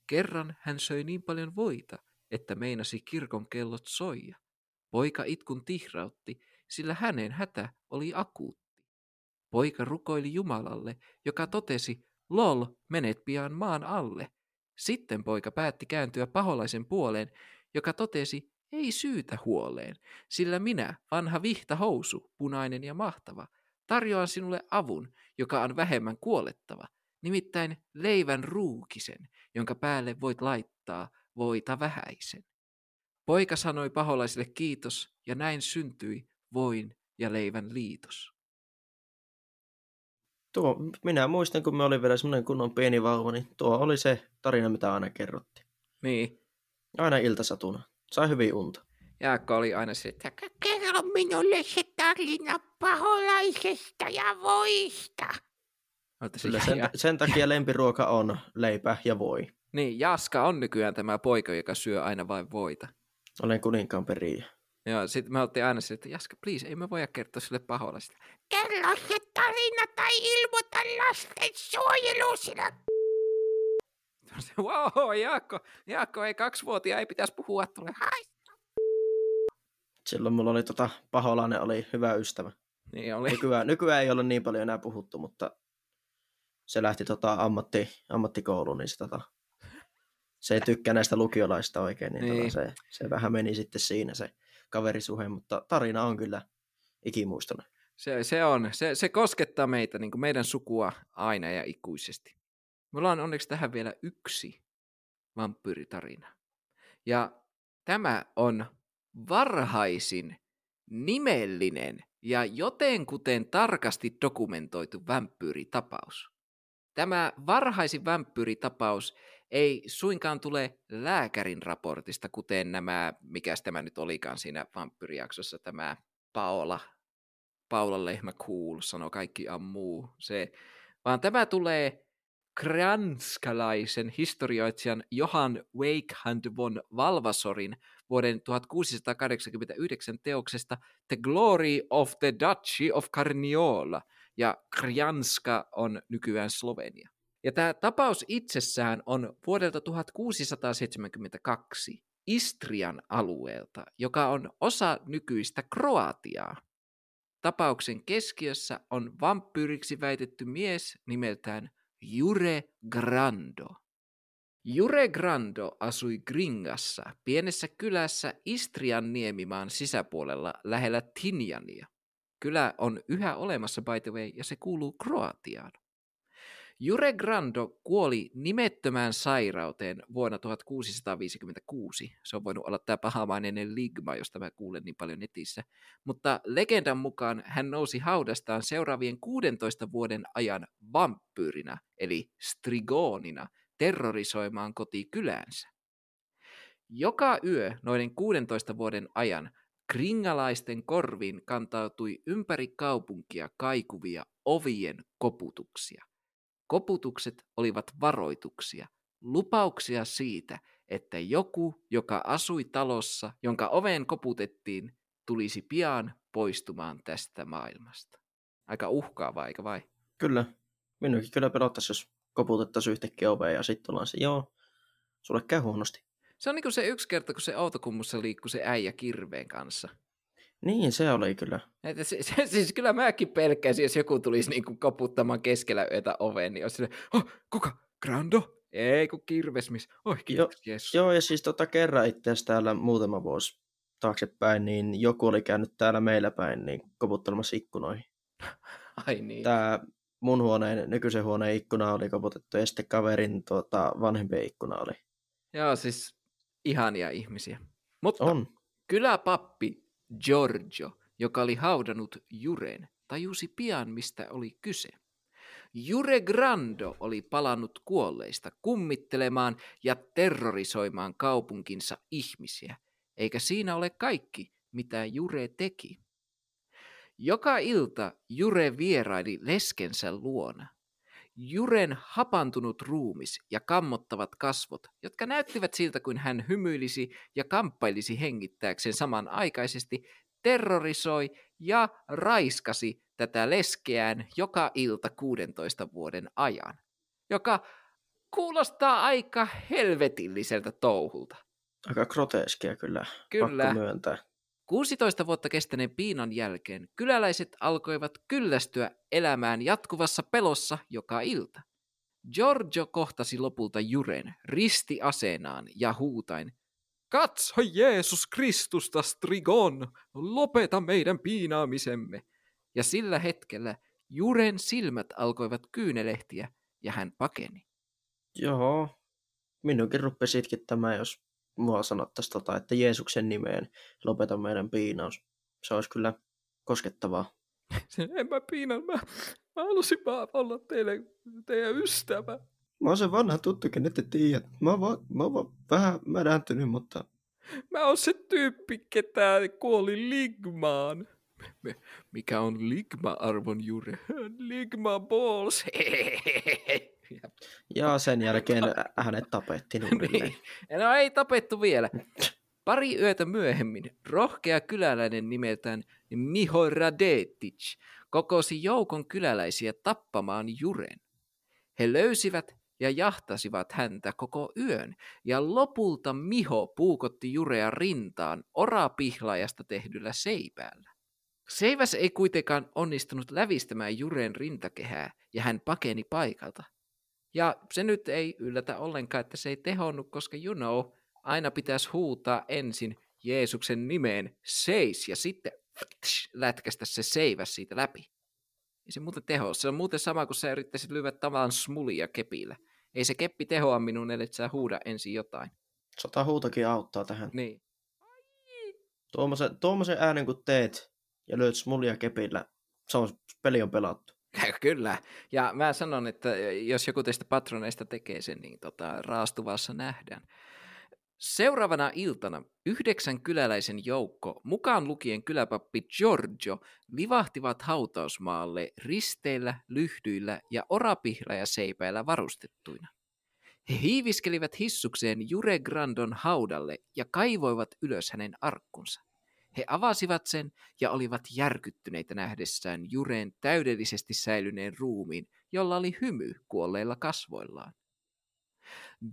Kerran hän söi niin paljon voita, että meinasi kirkon kellot soija. Poika itkun tihrautti, sillä hänen hätä oli akuutti. Poika rukoili Jumalalle, joka totesi, lol, menet pian maan alle. Sitten poika päätti kääntyä paholaisen puoleen, joka totesi, ei syytä huoleen, sillä minä, vanha vihta housu, punainen ja mahtava, tarjoan sinulle avun, joka on vähemmän kuolettava, nimittäin leivän ruukisen, jonka päälle voit laittaa voita vähäisen. Poika sanoi paholaiselle kiitos, ja näin syntyi voin ja leivän liitos. Tuo, minä muistan, kun me olin vielä semmoinen kunnon pieni vauva, niin tuo oli se tarina, mitä aina kerrottiin. Niin. Aina iltasatuna. Sai hyvin unta. Jaakko oli aina se, että Kerro minulle se tarina paholaisesta ja voista. Se Kyllä ja, sen, ja, sen takia lempiruoka on leipä ja voi. niin, Jaska on nykyään tämä poika, joka syö aina vain voita. Olen kuninkaan periä. Ja sitten me oltiin aina sille, että Jaska, please, ei me voida kertoa sille paholaisesta. Kerro se tarina tai ilmoita lasten suojelu sinä. Se, Wow, Jaakko, Jaakko, ei kaksivuotia, ei pitäisi puhua tule. Silloin mulla oli tota, paholainen oli hyvä ystävä. Niin oli. Nykyään, nykyään ei ole niin paljon enää puhuttu, mutta se lähti tota, ammatti, ammattikouluun, niin se, tota, se ei tykkää näistä lukiolaista oikein, niin, Niin. Tota, se, se, vähän meni sitten siinä se kaverisuhe, mutta tarina on kyllä ikimuistoinen. Se, se on, se, se koskettaa meitä, niin kuin meidän sukua aina ja ikuisesti. Mulla on onneksi tähän vielä yksi vampyyritarina. Ja tämä on varhaisin, nimellinen ja jotenkuten tarkasti dokumentoitu vampyyritapaus. Tämä varhaisin vampyyritapaus ei suinkaan tule lääkärin raportista, kuten nämä, mikä tämä nyt olikaan siinä vampyyrijaksossa, tämä Paola Paula Lehmä Cool sanoo kaikki ammuu. Se, vaan tämä tulee kranskalaisen historioitsijan Johan Wakehand von Valvasorin vuoden 1689 teoksesta The Glory of the Duchy of Carniola, ja Krianska on nykyään Slovenia. Ja tämä tapaus itsessään on vuodelta 1672 Istrian alueelta, joka on osa nykyistä Kroatiaa. Tapauksen keskiössä on vampyyriksi väitetty mies nimeltään Jure Grando. Jure Grando asui Gringassa, pienessä kylässä Istrian niemimaan sisäpuolella lähellä Tinjania. Kylä on yhä olemassa by the way ja se kuuluu Kroatiaan. Jure Grando kuoli nimettömään sairauteen vuonna 1656. Se on voinut olla tämä pahamainen ligma, josta mä kuulen niin paljon netissä. Mutta legendan mukaan hän nousi haudastaan seuraavien 16 vuoden ajan vampyyrinä, eli strigoonina, terrorisoimaan kotikyläänsä. Joka yö noiden 16 vuoden ajan kringalaisten korviin kantautui ympäri kaupunkia kaikuvia ovien koputuksia. Koputukset olivat varoituksia, lupauksia siitä, että joku, joka asui talossa, jonka oveen koputettiin, tulisi pian poistumaan tästä maailmasta. Aika uhkaavaa, eikä vai? Kyllä. Minunkin kyllä pelottaisi, jos koputettaisiin yhtäkkiä oveen ja sitten ollaan se, joo, sulle käy huonosti. Se on niin kuin se yksi kerta, kun se autokummussa liikkuu se äijä kirveen kanssa. Niin, se oli kyllä. Että se, se, siis kyllä mäkin pelkäsin, jos joku tulisi niin kuin koputtamaan keskellä yötä oveen, niin olisi silleen, oh, kuka? Grando? Ei, kun kirves, miss. Oi, kiitos, Jeesus. Joo, ja siis tota kerran itse asiassa täällä muutama vuosi taaksepäin, niin joku oli käynyt täällä meillä päin niin koputtelemassa ikkunoihin. Ai niin. Tää mun huoneen, nykyisen huoneen ikkuna oli koputettu, ja sitten kaverin tota, vanhempien ikkuna oli. Joo, siis ihania ihmisiä. Mutta On. kyläpappi Giorgio, joka oli haudannut Juren, tajusi pian, mistä oli kyse. Jure Grando oli palannut kuolleista kummittelemaan ja terrorisoimaan kaupunkinsa ihmisiä, eikä siinä ole kaikki, mitä Jure teki. Joka ilta Jure vieraili leskensä luona. Juren hapantunut ruumis ja kammottavat kasvot, jotka näyttivät siltä kuin hän hymyilisi ja kamppailisi hengittääkseen samanaikaisesti, terrorisoi ja raiskasi tätä leskeään joka ilta 16 vuoden ajan, joka kuulostaa aika helvetilliseltä touhulta. Aika groteskia kyllä, Kyllä. pakko myöntää. 16 vuotta kestäneen piinan jälkeen kyläläiset alkoivat kyllästyä elämään jatkuvassa pelossa joka ilta. Giorgio kohtasi lopulta Juren ristiaseenaan ja huutain, Katso Jeesus Kristusta, Strigon, lopeta meidän piinaamisemme. Ja sillä hetkellä Juren silmät alkoivat kyynelehtiä ja hän pakeni. Joo, minunkin rupesi itkettämään, jos mua sanottaisiin tota, että Jeesuksen nimeen lopeta meidän piinaus. Se olisi kyllä koskettavaa. En mä piinan, mä, Mä halusin vaan olla teille, teidän ystävä. Mä oon se vanha tuttu, kenet te tiedät. Mä oon vaan, mä oon vaan vähän mädäntynyt, mutta Mä oon se tyyppi, ketä kuoli Ligmaan. Mikä on Ligma-arvon juuri? Ligma Balls. Ja sen jälkeen hänet tapettiin uudelleen. niin. No ei tapettu vielä. Pari yötä myöhemmin rohkea kyläläinen nimeltään Miho Radetic kokosi joukon kyläläisiä tappamaan Juren. He löysivät ja jahtasivat häntä koko yön, ja lopulta Miho puukotti Jurea rintaan orapihlaajasta tehdyllä seipäällä. Seiväs ei kuitenkaan onnistunut lävistämään Juren rintakehää, ja hän pakeni paikalta. Ja se nyt ei yllätä ollenkaan, että se ei tehonnut, koska you know, aina pitäisi huutaa ensin Jeesuksen nimeen seis ja sitten lätkästä se seiväs siitä läpi. Ei se muuten teho. Se on muuten sama kuin sä yrittäisit lyödä tavan smulia kepillä. Ei se keppi tehoa minun, ellei sä huuda ensin jotain. Sotahuutokin auttaa tähän. Niin. Tuommoisen, tuommoisen äänen kun teet ja löydät smulia kepillä, se on, peli on pelattu. Kyllä. Ja mä sanon, että jos joku teistä patroneista tekee sen, niin tota, raastuvassa nähdään. Seuraavana iltana yhdeksän kyläläisen joukko, mukaan lukien kyläpappi Giorgio, livahtivat hautausmaalle risteillä, lyhdyillä ja orapihlajaseipäillä varustettuina. He hiiviskelivät hissukseen Jure Grandon haudalle ja kaivoivat ylös hänen arkkunsa. He avasivat sen ja olivat järkyttyneitä nähdessään Jureen täydellisesti säilyneen ruumiin, jolla oli hymy kuolleilla kasvoillaan.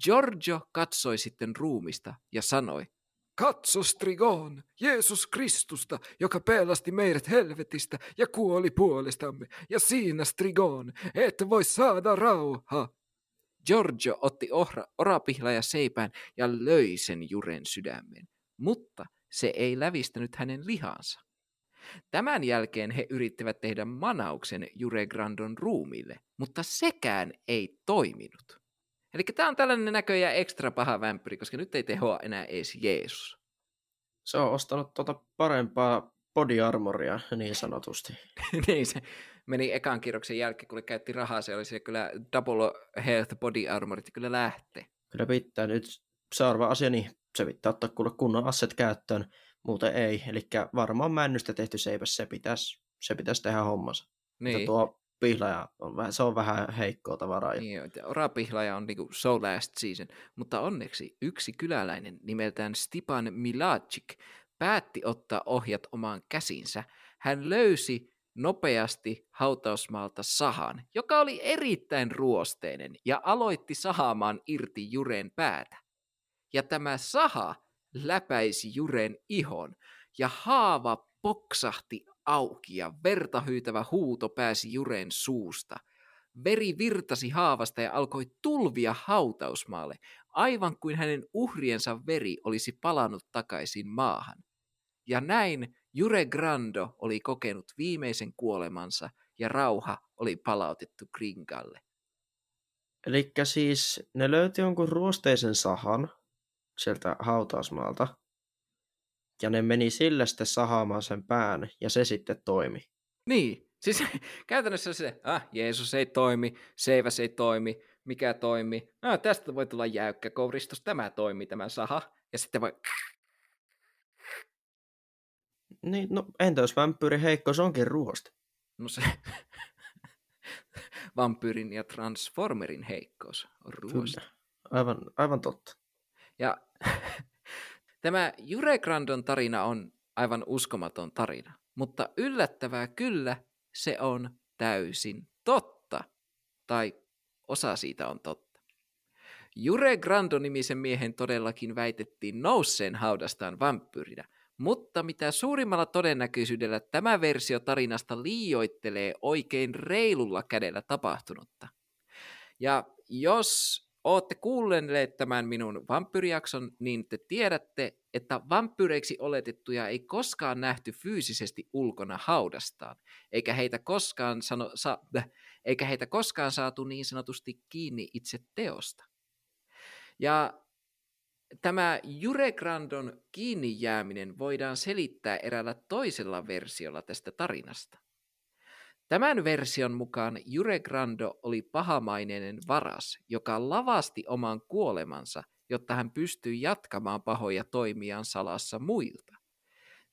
Giorgio katsoi sitten ruumista ja sanoi, Katso Strigon, Jeesus Kristusta, joka pelasti meidät helvetistä ja kuoli puolestamme. Ja siinä Strigon, et voi saada rauha. Giorgio otti ohra, orapihla ja seipään ja löi sen Juren sydämeen, mutta se ei lävistänyt hänen lihansa. Tämän jälkeen he yrittivät tehdä manauksen Jure Grandon ruumille, mutta sekään ei toiminut. Eli tämä on tällainen näköjään ekstra paha vämpyri, koska nyt ei tehoa enää edes Jeesus. Se on ostanut tuota parempaa body armoria niin sanotusti. niin se meni ekan kierroksen jälkeen, kun käytti rahaa, se oli se kyllä double health body armorit, kyllä lähtee. Kyllä pitää nyt seuraava asia, niin se pitää ottaa kuule kunnon asset käyttöön, muuten ei. Eli varmaan männystä tehty seipäs, se pitäisi, se pitäisi tehdä hommansa. Niin. Niin, tuo pihlaja, on, vähän- se on vähän heikkoa tavaraa. niin orapihlaja on niinku so last season, mutta onneksi yksi kyläläinen nimeltään Stipan Milacik päätti ottaa ohjat omaan käsinsä. Hän löysi nopeasti hautausmaalta sahan, joka oli erittäin ruosteinen ja aloitti sahaamaan irti Juren päätä. Ja tämä saha läpäisi Juren ihon ja haava poksahti auki ja verta hyytävä huuto pääsi Juren suusta. Veri virtasi haavasta ja alkoi tulvia hautausmaalle, aivan kuin hänen uhriensa veri olisi palannut takaisin maahan. Ja näin Jure Grando oli kokenut viimeisen kuolemansa ja rauha oli palautettu Kringalle. Eli siis ne löyti jonkun ruosteisen sahan sieltä hautausmaalta, ja ne meni sillä sitten sahaamaan sen pään, ja se sitten toimi. Niin, siis käytännössä se, ah, Jeesus ei toimi, seiväs ei toimi, mikä toimi, ah, tästä voi tulla jäykkä kouristus, tämä toimii, tämä saha, ja sitten voi, Niin, no entä jos vampyyri heikko, se onkin ruoste. no se, vampyyrin ja transformerin heikkous on ruoasta. Kyllä. Aivan, aivan totta. Ja tämä Jure Grandon tarina on aivan uskomaton tarina, mutta yllättävää kyllä se on täysin totta. Tai osa siitä on totta. Jure Grando-nimisen miehen todellakin väitettiin nousseen haudastaan vampyyrinä, mutta mitä suurimmalla todennäköisyydellä tämä versio tarinasta liioittelee oikein reilulla kädellä tapahtunutta. Ja jos olette kuulleet tämän minun vampyrijakson, niin te tiedätte, että vampyreiksi oletettuja ei koskaan nähty fyysisesti ulkona haudastaan, eikä heitä koskaan, sano, sa, äh, eikä heitä koskaan saatu niin sanotusti kiinni itse teosta. Ja tämä Jure Grandon kiinni jääminen voidaan selittää eräällä toisella versiolla tästä tarinasta. Tämän version mukaan Jure Grando oli pahamaineinen varas, joka lavasti oman kuolemansa, jotta hän pystyi jatkamaan pahoja toimiaan salassa muilta.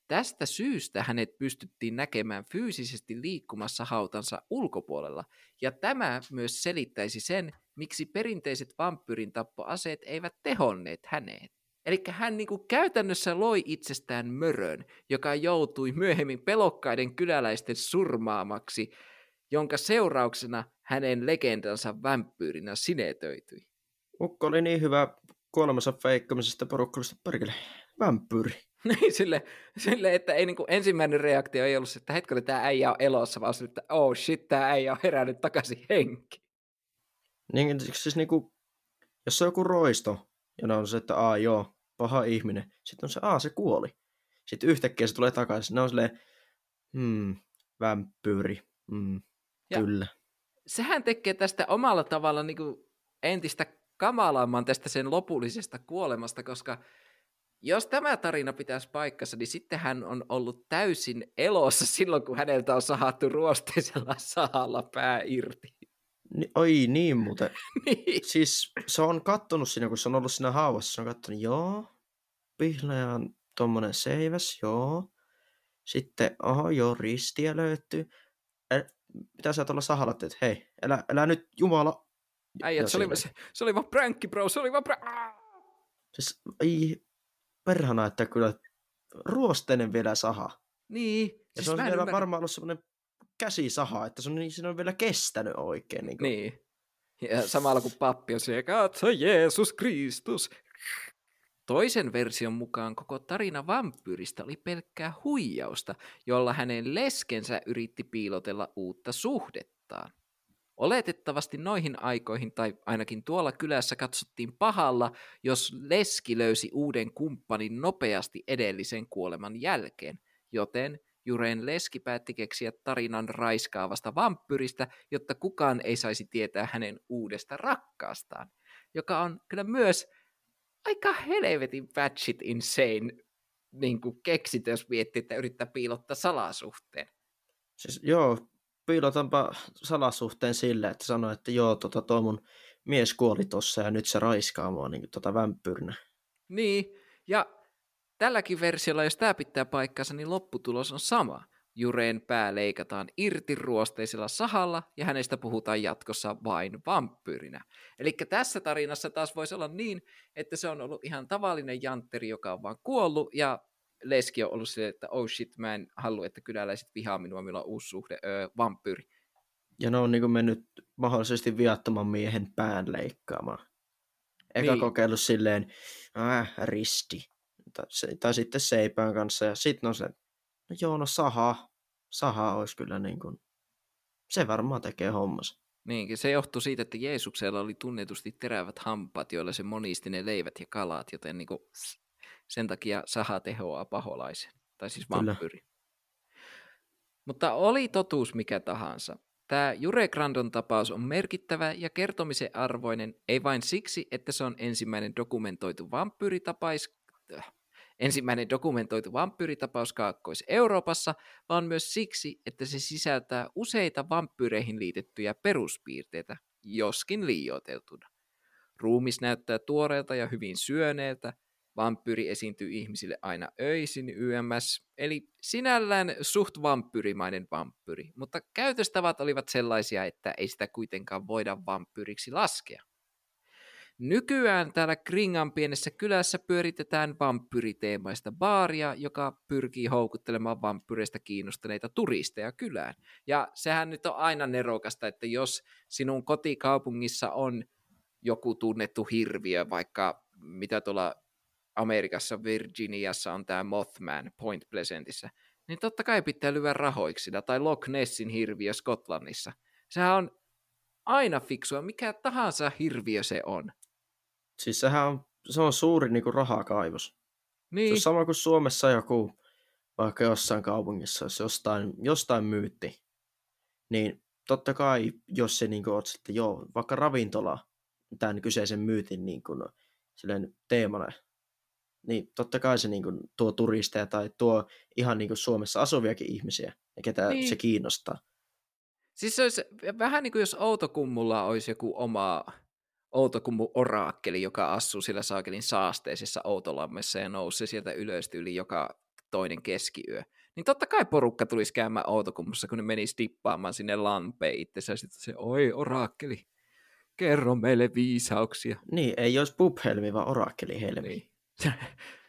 Tästä syystä hänet pystyttiin näkemään fyysisesti liikkumassa hautansa ulkopuolella, ja tämä myös selittäisi sen, miksi perinteiset vampyyrin tappoaseet eivät tehonneet häneen. Eli hän niinku käytännössä loi itsestään mörön, joka joutui myöhemmin pelokkaiden kyläläisten surmaamaksi, jonka seurauksena hänen legendansa vampyyrinä sinetöityi. Ukko oli niin hyvä kuolemansa feikkamisesta porukkalista perkele. Vampyyri. Niin, sille, sille, että ei niinku ensimmäinen reaktio ei ollut se, että hetkinen, tämä äijä on elossa, vaan se, että oh shit, tämä äijä on herännyt takaisin henki. Niin, siis niinku, jos se on joku roisto, ja ne on se, että aa joo, paha ihminen. Sitten on se, aa se kuoli. Sitten yhtäkkiä se tulee takaisin. Ne on silleen, hmm, vampyyri. Hmm, Ja- kyllä. Sehän tekee tästä omalla tavalla niinku entistä kamalamman tästä sen lopullisesta kuolemasta, koska jos tämä tarina pitäisi paikkansa, niin sitten hän on ollut täysin elossa silloin, kun häneltä on sahattu ruosteisella sahalla pää irti. Ni, oi niin muuten. Niin. Siis se on kattonut siinä, kun se on ollut siinä haavassa, se on kattonut, joo, pihlaja on tommonen seiväs, joo. Sitten, oho, joo, ristiä löytyy. Ä, Mitä sä tuolla sahalla teet? Hei, älä, älä nyt, Jumala. Äijät, Ja se oli, se, se oli vaan pränkki, bro, se oli vaan prä... Siis, ei, perhana, että kyllä ruosteinen vielä saha. Niin. Ja siis se on vielä ymmärrä- varmaan ollut semmoinen käsisaha, että se on, niin, siinä on vielä kestänyt oikein. Niin, kuin. Niin. Ja samalla kun pappi on se, katso Jeesus Kristus. Toisen version mukaan koko tarina vampyyristä oli pelkkää huijausta, jolla hänen leskensä yritti piilotella uutta suhdettaan. Oletettavasti noihin aikoihin, tai ainakin tuolla kylässä katsottiin pahalla, jos leski löysi uuden kumppanin nopeasti edellisen kuoleman jälkeen, joten Jureen leski päätti keksiä tarinan raiskaavasta vampyristä, jotta kukaan ei saisi tietää hänen uudesta rakkaastaan, joka on kyllä myös aika helvetin batshit insane niin kuin keksitä, jos miettii, että yrittää piilottaa salasuhteen. Siis, joo, piilotanpa salasuhteen sille, että sanoi, että joo, tota, toi mun mies kuoli tossa ja nyt se raiskaa mua niin tota vampyyrinä. Niin, ja tälläkin versiolla, jos tämä pitää paikkansa, niin lopputulos on sama. Jureen pää leikataan irti ruosteisella sahalla ja hänestä puhutaan jatkossa vain vampyyrinä. Eli tässä tarinassa taas voisi olla niin, että se on ollut ihan tavallinen jantteri, joka on vaan kuollut ja leski on ollut se, että oh shit, mä en halua, että kyläläiset vihaa minua, minulla on uusi suhde, öö, vampyyri. Ja ne on niin mennyt mahdollisesti viattoman miehen pään leikkaamaan. Eka Niin. niin. kokeillut silleen, äh, risti. Tai, se, tai sitten seipään kanssa. Ja sitten on se, no joo, no saha. Saha olisi kyllä niin kuin, se varmaan tekee hommas. Niinkin, se johtuu siitä, että Jeesuksella oli tunnetusti terävät hampaat, joilla se monisti ne leivät ja kalat, joten niin kuin, sen takia saha tehoaa paholaisen, tai siis vampyyri. Mutta oli totuus mikä tahansa. Tämä Jure Grandon tapaus on merkittävä ja kertomisen arvoinen, ei vain siksi, että se on ensimmäinen dokumentoitu vampyyritapais, äh, ensimmäinen dokumentoitu vampyyritapaus Kaakkois-Euroopassa, vaan myös siksi, että se sisältää useita vampyyreihin liitettyjä peruspiirteitä, joskin liioiteltuna. Ruumis näyttää tuoreelta ja hyvin syöneeltä, vampyyri esiintyy ihmisille aina öisin YMS, eli sinällään suht vampyyrimainen vampyyri, mutta käytöstavat olivat sellaisia, että ei sitä kuitenkaan voida vampyyriksi laskea. Nykyään täällä Kringan pienessä kylässä pyöritetään vampyriteemaista baaria, joka pyrkii houkuttelemaan vampyreistä kiinnostuneita turisteja kylään. Ja sehän nyt on aina nerokasta, että jos sinun kotikaupungissa on joku tunnettu hirviö, vaikka mitä tuolla Amerikassa, Virginiassa on tämä Mothman Point Pleasantissa, niin totta kai pitää lyödä rahoiksi sitä, tai Loch Nessin hirviö Skotlannissa. Sehän on aina fiksua, mikä tahansa hirviö se on. Siis sehän on, se on suuri niin kuin rahakaivos. Se Niin, on sama kuin Suomessa joku, vaikka jossain kaupungissa, jos jostain, jostain myytti, niin totta kai, jos se niin on sitten, joo, vaikka ravintola tämän kyseisen myytin niin kuin, silleen teemana, niin totta kai se niin kuin, tuo turisteja tai tuo ihan niin kuin Suomessa asuviakin ihmisiä, ja ketä Niin. niin. se kiinnostaa. Siis se olisi vähän niin kuin jos Outokummulla olisi joku oma Outokummu oraakkeli, joka asuu sillä saakelin saasteisessa Outolammessa ja nousee sieltä ylös yli joka toinen keskiyö. Niin totta kai porukka tulisi käymään Outokummussa, kun ne menisi tippaamaan sinne lampeen itsensä. Sitten se, oi oraakkeli, kerro meille viisauksia. Niin, ei olisi pubhelmi, vaan orakkelihelmi. Niin.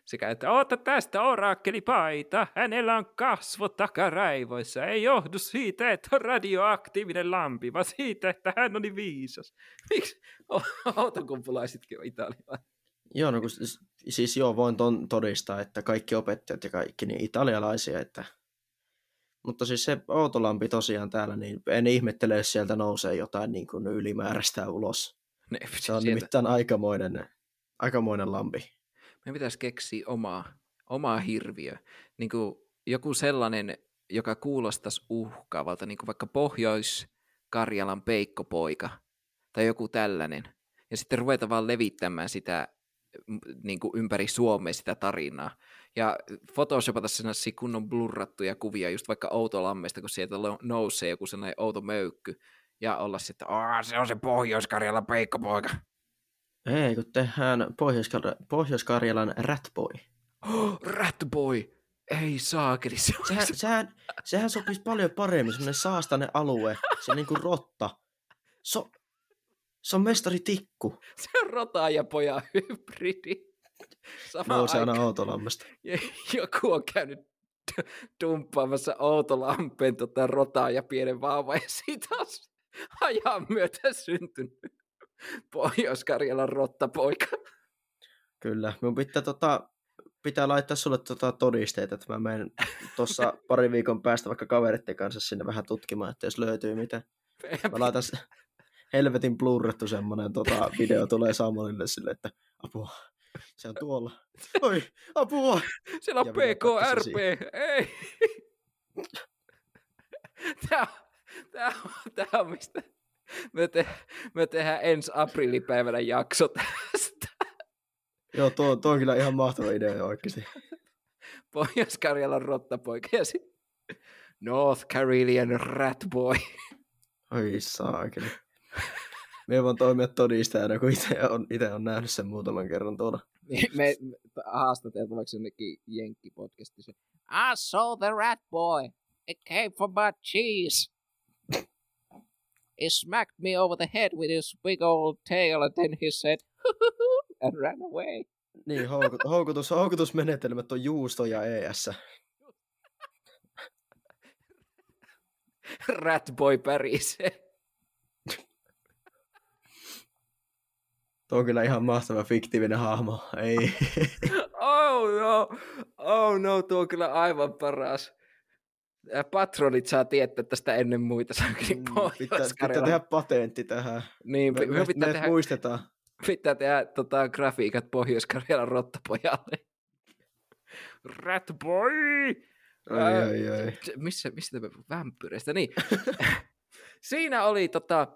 Sekä, että ota tästä orakkelipaita, hänellä on kasvot takaraivoissa. Ei johdu siitä, että on radioaktiivinen lampi, vaan siitä, että hän oli viisas. Miksi autokumpulaisetkin italialaiset? Joo, no kun, siis joo, voin ton todistaa, että kaikki opettajat ja kaikki niin italialaisia, että... Mutta siis se Outolampi tosiaan täällä, niin en ihmettele, jos sieltä nousee jotain niin kuin ylimääräistä ulos. Ne, Se on sieltä- nimittäin aikamoinen, aikamoinen lampi. Meidän pitäisi keksiä omaa, omaa hirviö. Niin kuin joku sellainen, joka kuulostaisi uhkaavalta, niin kuin vaikka Pohjois-Karjalan peikkopoika tai joku tällainen. Ja sitten ruveta vaan levittämään sitä m, niin kuin ympäri Suomea sitä tarinaa. Ja photoshopata sellaisia kunnon blurrattuja kuvia just vaikka Outolammesta, kun sieltä nousee joku sellainen outo möykky. Ja olla sitten, että se on se Pohjois-Karjalan peikkopoika. Ei, kun tehdään Pohjois-Kar- Pohjois-Karjalan Ratboy. Oh, Ratboy! Ei saakeli, se on Sehän, sehän, sehän sopisi paljon paremmin, semmoinen saastainen alue, se niin kuin rotta. So, se on mestari Tikku. Se on rota ja pojan hybridi. Sama No se aina Outolammesta. Ja Joku on käynyt dumppaamassa Outolampeen tota rotaa ja pienen vauvan ja siitä on ajan myötä syntynyt Pohjois-Karjalan rottapoika. Kyllä. Minun pitää, tota, pitää laittaa sulle tota todisteita, että mä menen tuossa pari viikon päästä vaikka kaveritten kanssa sinne vähän tutkimaan, että jos löytyy mitä. Mä laitan helvetin blurrettu semmonen tota, video tulee Samuelille sille, että apua, se on tuolla. Oi, apua! Siellä on PKRP, ei. Tää, tää, tää on mistä me, te, me tehdään ensi aprillipäivänä jakso tästä. Joo, tuo, tuo on kyllä ihan mahtava idea oikeasti. Pohjois-Karjalan rottapoika ja sitten North Carolian Ratboy. Oi saakeli. Me voin toimia todistajana, kun itse on, itse on nähnyt sen muutaman kerran tuolla. me, me haastateltavaksi jonnekin Jenkki-podcastissa. I saw the rat boy. It came for my cheese. He smacked me over the head with his big old tail and then he said, and ran away. Niin, houkut, houkutus, houkutusmenetelmät on juusto ja ES. Ratboy pärisee. Tuo on kyllä ihan mahtava fiktiivinen hahmo. Ei. Oh no, oh no, tuo on kyllä aivan paras. Patronit saa tietää tästä ennen muita. Kyllä Mm, pitää, pitää tehdä patentti tähän. Niin, Me, me, pitää me tehdä muistetaan. pitää tehdä tota, grafiikat Pohjois-Karjalan rottapojalle. Ratboy! Oi, oi. Se- Missä, mistä me vampyyreistä? Niin. Siinä oli tota,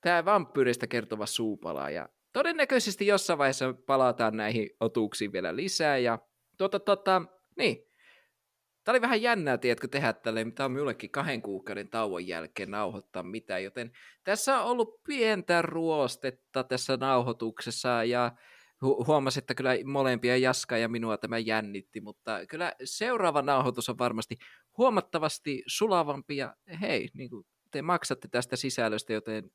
tämä vampyyreistä kertova suupala ja todennäköisesti jossain vaiheessa palataan näihin otuuksiin vielä lisää ja tota, tota, niin. Tämä oli vähän jännää, tiedätkö, tehdä tälleen. Tämä on minullekin kahden kuukauden tauon jälkeen nauhoittaa mitään, joten tässä on ollut pientä ruostetta tässä nauhoituksessa ja hu- huomasin, että kyllä molempia Jaska ja minua tämä jännitti, mutta kyllä seuraava nauhoitus on varmasti huomattavasti sulavampi ja hei, niin kuin te maksatte tästä sisällöstä, joten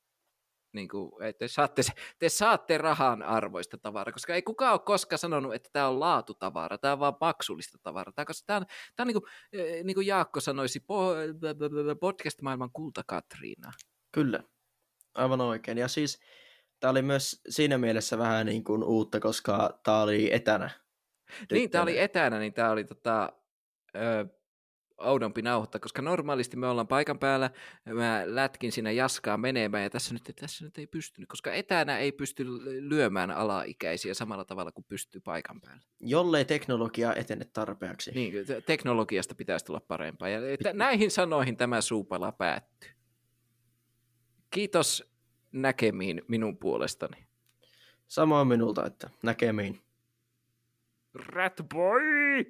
niin kuin, te, saatte, te saatte rahan arvoista tavaraa, koska ei kukaan ole koskaan sanonut, että tämä on laatutavara, tämä on vaan maksullista tavaraa, tämä, koska tämä on, tämä on niin kuin, eh, niin kuin Jaakko sanoisi, po- podcast-maailman kulta Katriina. Kyllä, aivan oikein. Ja siis tämä oli myös siinä mielessä vähän niin kuin uutta, koska tämä oli etänä. Niin, tämä oli etänä, niin tämä oli tota, ö, oudompi nauhoittaa, koska normaalisti me ollaan paikan päällä, mä lätkin siinä jaskaa menemään, ja tässä nyt, tässä nyt ei pystynyt, koska etänä ei pysty lyömään alaikäisiä samalla tavalla kuin pystyy paikan päällä. Jollei teknologia etene tarpeeksi. Niin, te- teknologiasta pitäisi tulla parempaa, ja näihin sanoihin tämä suupala päättyy. Kiitos näkemiin minun puolestani. Samoin minulta, että näkemiin. Ratboy!